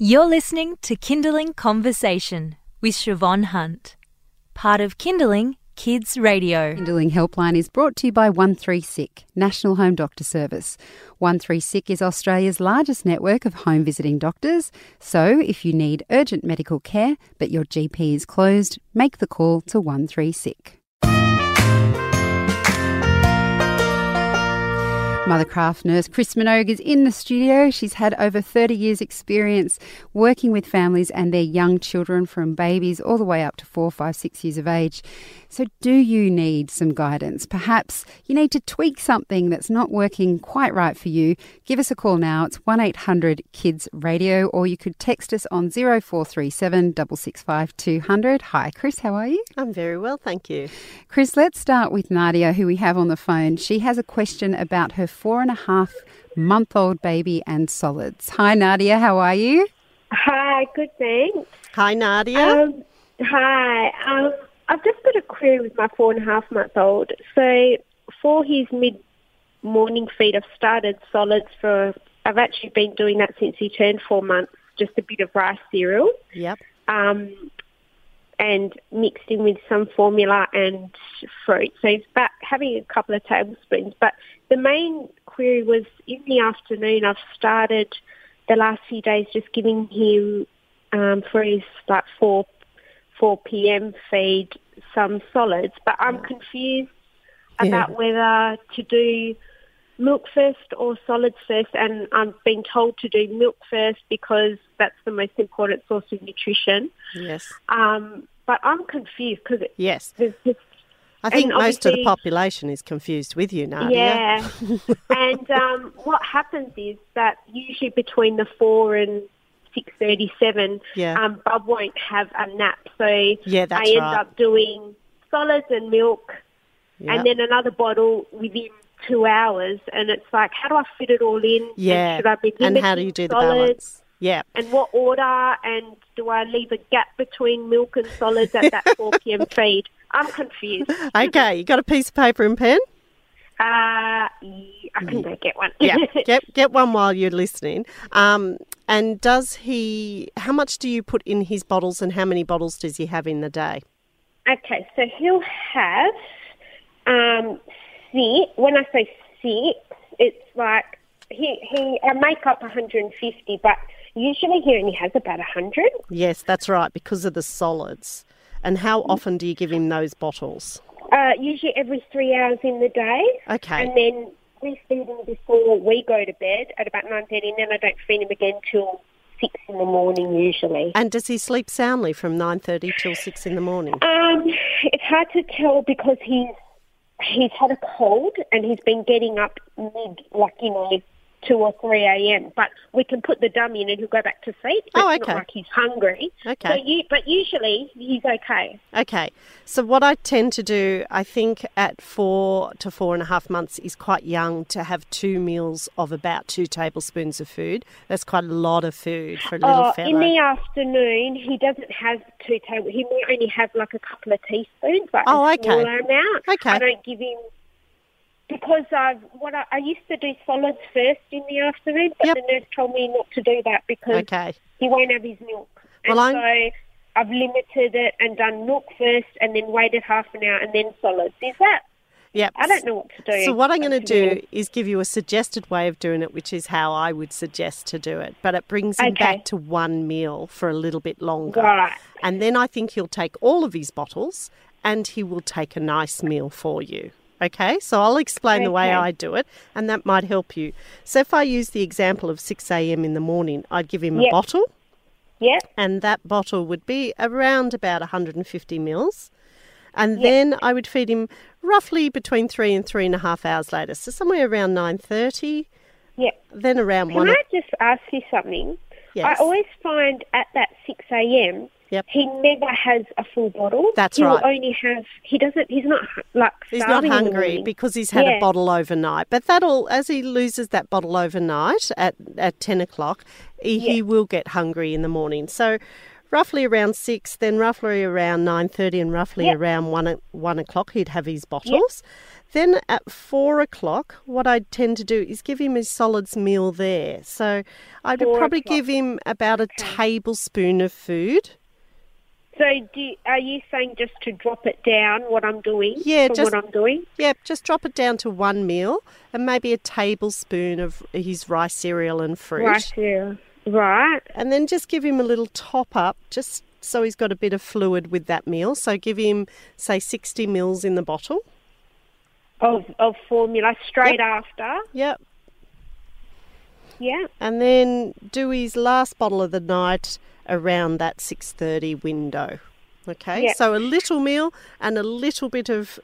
You're listening to Kinderling Conversation with Siobhan Hunt, part of Kinderling Kids Radio. Kinderling Helpline is brought to you by 13SICK, National Home Doctor Service. 13SICK is Australia's largest network of home visiting doctors, so if you need urgent medical care but your GP is closed, make the call to 13SICK. Mothercraft nurse Chris Minogue is in the studio. She's had over 30 years' experience working with families and their young children from babies all the way up to four, five, six years of age. So, do you need some guidance? Perhaps you need to tweak something that's not working quite right for you. Give us a call now. It's 1 800 Kids Radio, or you could text us on 0437 665 200. Hi, Chris, how are you? I'm very well, thank you. Chris, let's start with Nadia, who we have on the phone. She has a question about her four and a half month old baby and solids. Hi, Nadia, how are you? Hi, good thanks. Hi, Nadia. Um, hi. Um, I've just got a query with my four and a half month old. So for his mid morning feed, I've started solids for. I've actually been doing that since he turned four months. Just a bit of rice cereal. yep. Um, and mixed in with some formula and fruit. So he's about having a couple of tablespoons. But the main query was in the afternoon. I've started the last few days just giving him um, for his like four 4 p.m. feed some solids, but I'm confused about whether to do milk first or solids first, and I'm being told to do milk first because that's the most important source of nutrition. Yes. Um, but I'm confused because Yes. there's just I think most of the population is confused with you, Nadia. yeah. and um, what happens is that usually between the four and six thirty-seven, Yeah. um, Bob won't have a nap, so Yeah, I end right. up doing solids and milk, Yep. and then another bottle within two hours. And it's like, how do I fit it all in? And Yeah. should I be And how do you do the solids? balance? Yeah. And what order? And do I leave a gap between milk and solids at that 4 p.m. feed? I'm confused. Okay, you got a piece of paper and pen? Uh, I can go get one. Yeah. get get one while you're listening. Um, and does he? How much do you put in his bottles, and how many bottles does he have in the day? okay, so he'll have um, six. When I say six, it's like he he I make up 150, but usually he only has about 100. Yes, that's right, because of the solids. And how often do you give him those bottles? Uh, usually every three hours in the day. Okay. And then we feed him before we go to bed at about 9.30 and then I don't feed him again till 6 in the morning usually. And does he sleep soundly from nine thirty till six in the morning? Um, it's hard to tell because he's he's had a cold and he's been getting up mid, like you know, two or three a.m. But we can put the dummy in and he'll go back to sleep. So Oh, it's okay. Not like he's hungry. Okay. So you, but usually he's okay. Okay, so what I tend to do, I think at four to four and a half months is quite young to have two meals of about two tablespoons of food. That's quite a lot of food for a little Oh, fellow. in the afternoon, he doesn't have two tables. He might only have like a couple of teaspoons, like Oh, a okay. smaller amount. Okay. I don't give him because I've what I, I used to do solids first in the afternoon, but Yep. the nurse told me not to do that because okay, he won't have his milk. And Well, so I've limited it and done milk first, and then waited half an hour, and then solids. Is that? yep. I don't know what to do. So what I'm going to to do is give you a suggested way of doing it, which is how I would suggest to do it. But it brings him Okay. back to one meal for a little bit longer. Right. And then I think he'll take all of his bottles and he will take a nice meal for you. Okay, so I'll explain the way I do it, and that might help you. So, if I use the example of 6 a.m. in the morning, I'd give him a Yep. bottle, Yep. and that bottle would be around about 150 mils. And then I would feed him roughly between three and three and a half hours later, so somewhere around 9:30. Yep. Then around Can one. Can I just ask you something? Yes. I always find at that 6 a.m. Yep. he never has a full bottle. That's He'll right. only have, he doesn't, he's not like He's not starving in the hungry because he's had a bottle overnight. But that'll, as he loses that bottle overnight at, at 10 o'clock, he, he will get hungry in the morning. So roughly around six, then roughly around nine thirty, and roughly Yep. around one one o'clock, he'd have his bottles. Then at four o'clock, what I'd tend to do is give him his solids meal there. So I'd Four probably o'clock. give him about a tablespoon of food. So, are you saying just to drop it down what I'm doing? Yeah, just- what I'm doing. Yep, just drop it down to one meal and maybe a tablespoon of his rice cereal and fruit. Right there. Right. And then just give him a little top up, just so he's got a bit of fluid with that meal. So give him, say, 60 mils in the bottle. Of of formula straight after. Yep. Yeah. And then do his last bottle of the night around that 6.30 window. Okay, Yep. so a little meal and a little bit of,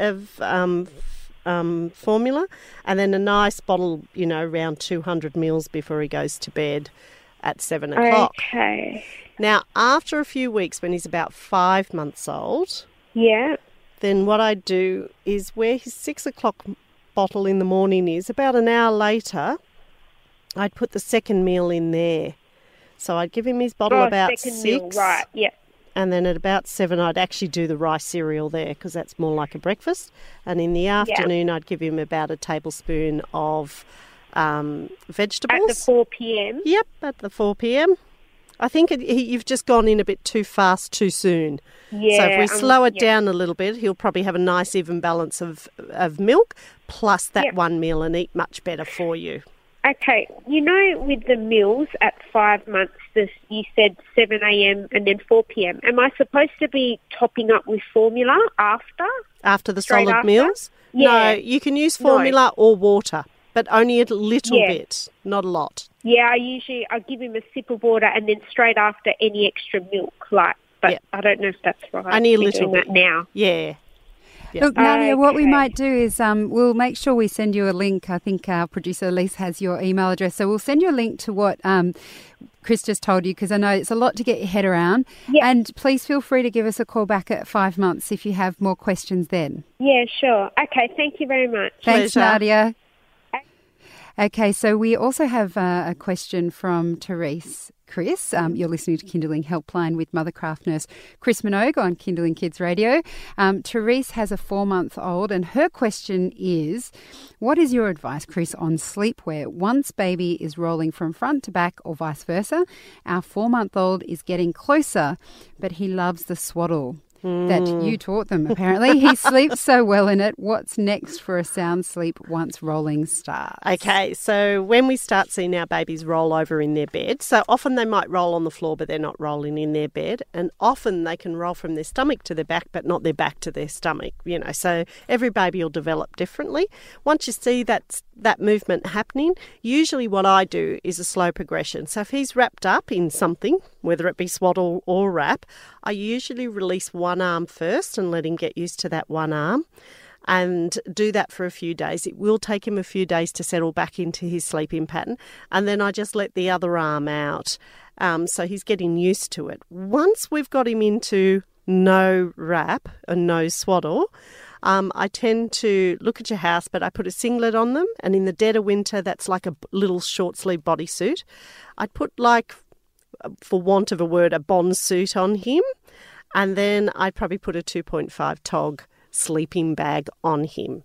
of um, um, formula, and then a nice bottle, you know, around 200 mils before he goes to bed at 7 o'clock. Okay. Now, after a few weeks, when he's about five months old, Yeah. then what I do is where his six o'clock bottle in the morning is, about an hour later, I'd put the second meal in there. So I'd give him his bottle Oh, about six, meal. Right. Yeah. and then at about seven, I'd actually do the rice cereal there because that's more like a breakfast. And in the afternoon, I'd give him about a tablespoon of um, vegetables. At the 4 p.m. Yep, at the 4 p.m. I think it, he, you've just gone in a bit too fast too soon. Yeah. so if we um, slow it yeah. down a little bit, he'll probably have a nice even balance of, of milk plus that Yep. one meal and eat much better for you. Okay, you know, with the meals at five months, this you said seven a.m. and then four p.m. Am I supposed to be topping up with formula after? After the solid after? meals? Yeah. No, you can use No. formula or water, but only a little Yeah. bit, not a lot. Yeah, I usually I give him a sip of water and then straight after any extra milk, like. But Yeah. I don't know if that's right. Only a little doing that bit. now. Yeah. Yeah. Look, Nadia, what we might do is um, we'll make sure we send you a link. I think our producer Elise has your email address. So we'll send you a link to what um, Chris just told you because I know it's a lot to get your head around. Yeah. And please feel free to give us a call back at five months if you have more questions then. Yeah, sure. Okay, thank you very much. Thanks, Pleasure. Nadia. Okay, so we also have uh, a question from Therese. Chris, um, you're listening to Kinderling Helpline with Mothercraft nurse Chris Minogue on Kinderling Kids Radio. Um, Therese has a four month old, and her question is What is your advice, Chris, on sleepwear? once baby is rolling from front to back or vice versa? Our four month old is getting closer, but he loves the swaddle. That mm. you taught them, apparently. he sleeps so well in it. What's next for a sound sleep once rolling starts? Okay, so when we start seeing our babies roll over in their bed, so often they might roll on the floor, but they're not rolling in their bed, and often they can roll from their stomach to their back, but not their back to their stomach. You know, so every baby will develop differently. Once you see that that movement happening, usually what I do is a slow progression. So if he's wrapped up in something, whether it be swaddle or wrap, I usually release one arm first and let him get used to that one arm and do that for a few days. It will take him a few days to settle back into his sleeping pattern, and then I just let the other arm out. Um, so he's getting used to it. Once we've got him into no wrap and no swaddle, um, I tend to look at your house, but I put a singlet on them, and in the dead of winter, that's like a little short sleeve bodysuit. I'd put like, for want of a word, a bond suit on him, and then I'd probably put a 2.5 tog sleeping bag on him.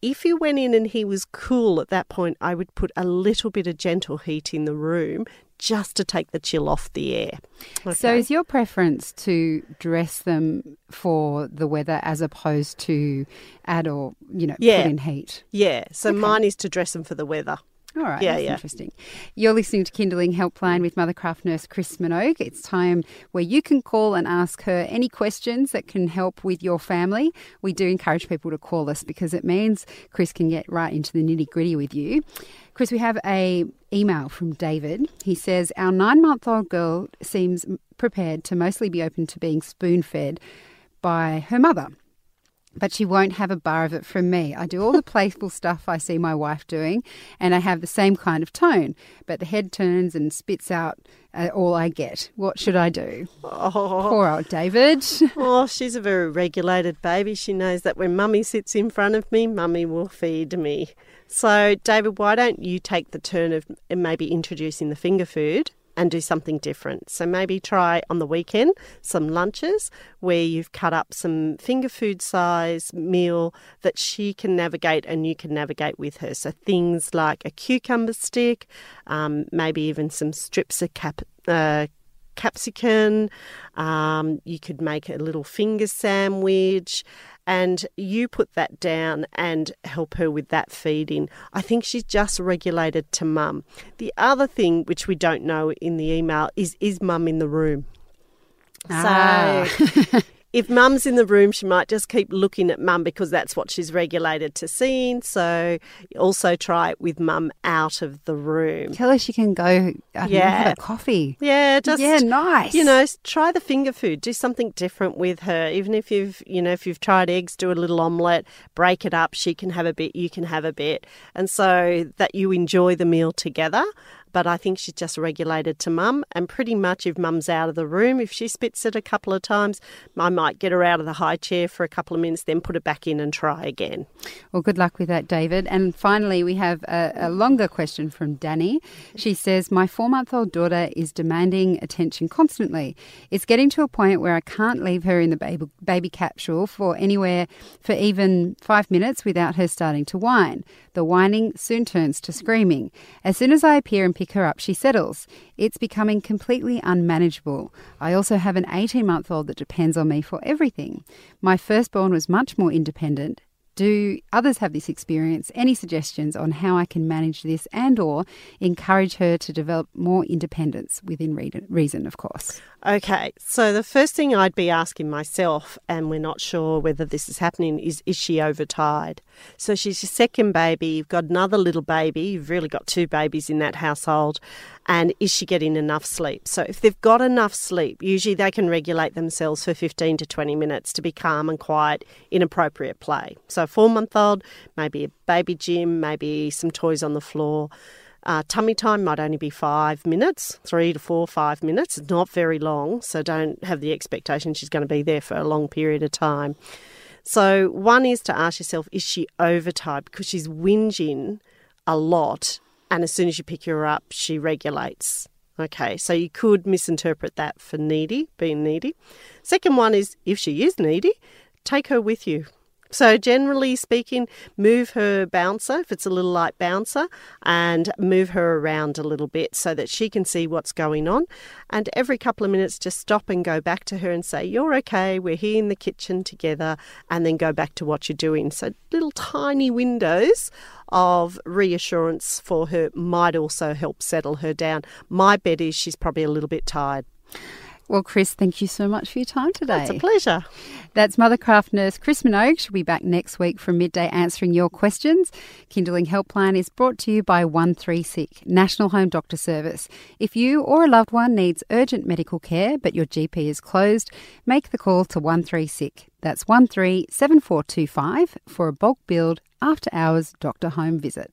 If you went in and he was cool at that point, I would put a little bit of gentle heat in the room just to take the chill off the air. So, is your preference to dress them for the weather as opposed to add or, you know, Yeah. put in heat? yeah, so mine is to dress them for the weather. All right, Yeah, yeah. interesting. You're listening to Kinderling Helpline with Mothercraft nurse Chris Minogue. It's time where you can call and ask her any questions that can help with your family. We do encourage people to call us because it means Chris can get right into the nitty gritty with you. Chris, we have a email from David. He says our nine month old girl seems prepared to mostly be open to being spoon fed by her mother but she won't have a bar of it from me. I do all the playful stuff I see my wife doing, and I have the same kind of tone, but the head turns and spits out uh, all I get. What should I do? Oh, Poor old David. oh, she's a very regulated baby. She knows that when mummy sits in front of me, mummy will feed me. So, David, why don't you take the turn of maybe introducing the finger food? And do something different. So maybe try on the weekend some lunches where you've cut up some finger food size meal that she can navigate and you can navigate with her. So things like a cucumber stick, um, maybe even some strips of cap. Uh, capsicum. Um, you could make a little finger sandwich and you put that down and help her with that feeding. I think she's just regulated to mum. The other thing which we don't know in the email is is mum in the room? Ah. So if mum's in the room, she might just keep looking at mum because that's what she's regulated to seeing. So also try it with mum out of the room. Tell her she can go. I Yeah. have a coffee. Yeah, just yeah, nice. you know, try the finger food. Do something different with her. Even if you've, you know, if you've tried eggs, do a little omelette, break it up. She can have a bit, you can have a bit. And so that you enjoy the meal together. But I think she's just regulated to mum. And pretty much if mum's out of the room, if she spits it a couple of times, I might get her out of the high chair for a couple of minutes, then put her back in and try again. Well, good luck with that, David. And finally, we have a, a longer question from Danny. She says, My four month old daughter is demanding attention constantly. It's getting to a point where I can't leave her in the baby, baby capsule for anywhere for even five minutes without her starting to whine. The whining soon turns to screaming. As soon as I appear and pick her up, she settles. It's becoming completely unmanageable. I also have an 18 month old that depends on me for everything. My firstborn was much more independent. Do others have this experience? Any suggestions on how I can manage this and or encourage her to develop more independence within reason, of course? Okay, so the first thing I'd be asking myself, and we're not sure whether this is happening, is is she overtired? So she's your second baby, you've got another little baby, you've really got two babies in that household, and is she getting enough sleep? So if they've got enough sleep, usually they can regulate themselves for 15 to 20 minutes to be calm and quiet in appropriate play. So four month old, maybe a baby gym, maybe some toys on the floor. Uh, tummy time might only be five minutes, three to four, five minutes. It's not very long, so don't have the expectation she's going to be there for a long period of time. So, one is to ask yourself, is she overtired? Because she's whinging a lot, and as soon as you pick her up, she regulates. Okay, so you could misinterpret that for needy, being needy. Second one is if she is needy, take her with you. So, generally speaking, move her bouncer, if it's a little light bouncer, and move her around a little bit so that she can see what's going on. And every couple of minutes, just stop and go back to her and say, You're okay, we're here in the kitchen together, and then go back to what you're doing. So, little tiny windows of reassurance for her might also help settle her down. My bet is she's probably a little bit tired. Well, Chris, thank you so much for your time today. It's a pleasure. That's Mothercraft nurse Chris Minogue. She'll be back next week from midday answering your questions. Kinderling Helpline is brought to you by 13SICK National Home Doctor Service. If you or a loved one needs urgent medical care but your GP is closed, make the call to 13SICK. That's 137425 for a bulk billed after hours doctor home visit.